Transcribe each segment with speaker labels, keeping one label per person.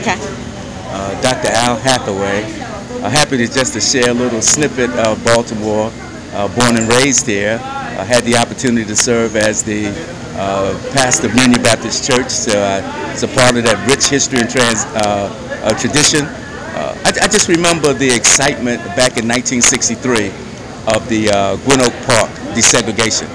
Speaker 1: Okay.
Speaker 2: Uh, Dr. Al Hathaway. Uh, happy to just to share a little snippet of Baltimore. Uh, born and raised here. I had the opportunity to serve as the uh, pastor of Union Baptist Church, so uh, it's a part of that rich history and trans, uh, tradition. I, I, just remember the excitement back in 1963 of the uh, Gwynn Oak Park desegregation.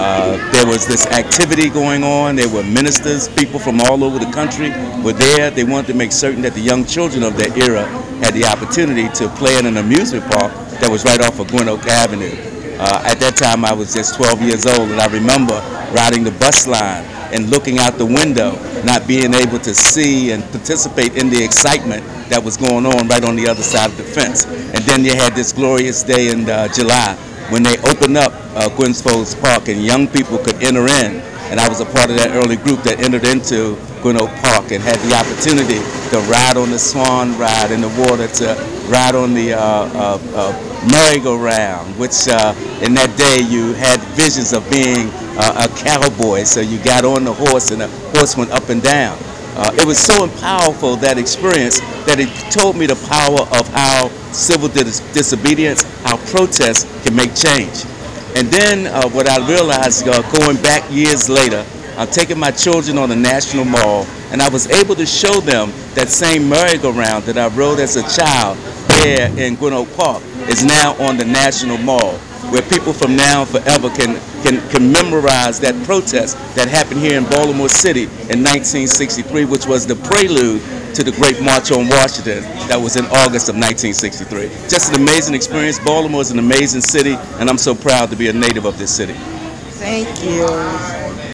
Speaker 2: Uh, there was this activity going on. There were ministers, people from all over the country were there. They wanted to make certain that the young children of that era had the opportunity to play in an amusement park that was right off of Gwynn Oak Avenue. Uh, at that time, I was just 12 years old, and I remember riding the bus line and looking out the window, not being able to see and participate in the excitement that was going on right on the other side of the fence. And then you had this glorious day in uh, July when they opened up uh, Gwynn's Park and young people could enter in. And I was a part of that early group that entered into Gwynn Oak Park and had the opportunity to ride on the swan ride in the water, to ride on the uh, uh, uh merry-go-round, which uh, in that day you had visions of being a cowboy. So you got on the horse and the horse went up and down. Uh, it was so powerful, that experience, that it told me the power of how civil dis disobedience, how protest can make change. And then uh, what I realized uh, going back years later, I'm taking my children on the National Mall, and I was able to show them that same merry-go-round that I rode as a child there in Gwynn Oak Park is now on the National Mall, where people from now forever can can, can memorize that protest that happened here in Baltimore City in 1963, which was the prelude to the Great March on Washington that was in August of 1963. Just an amazing experience. Baltimore is an amazing city, and I'm so proud to be a native of this city.
Speaker 1: Thank you.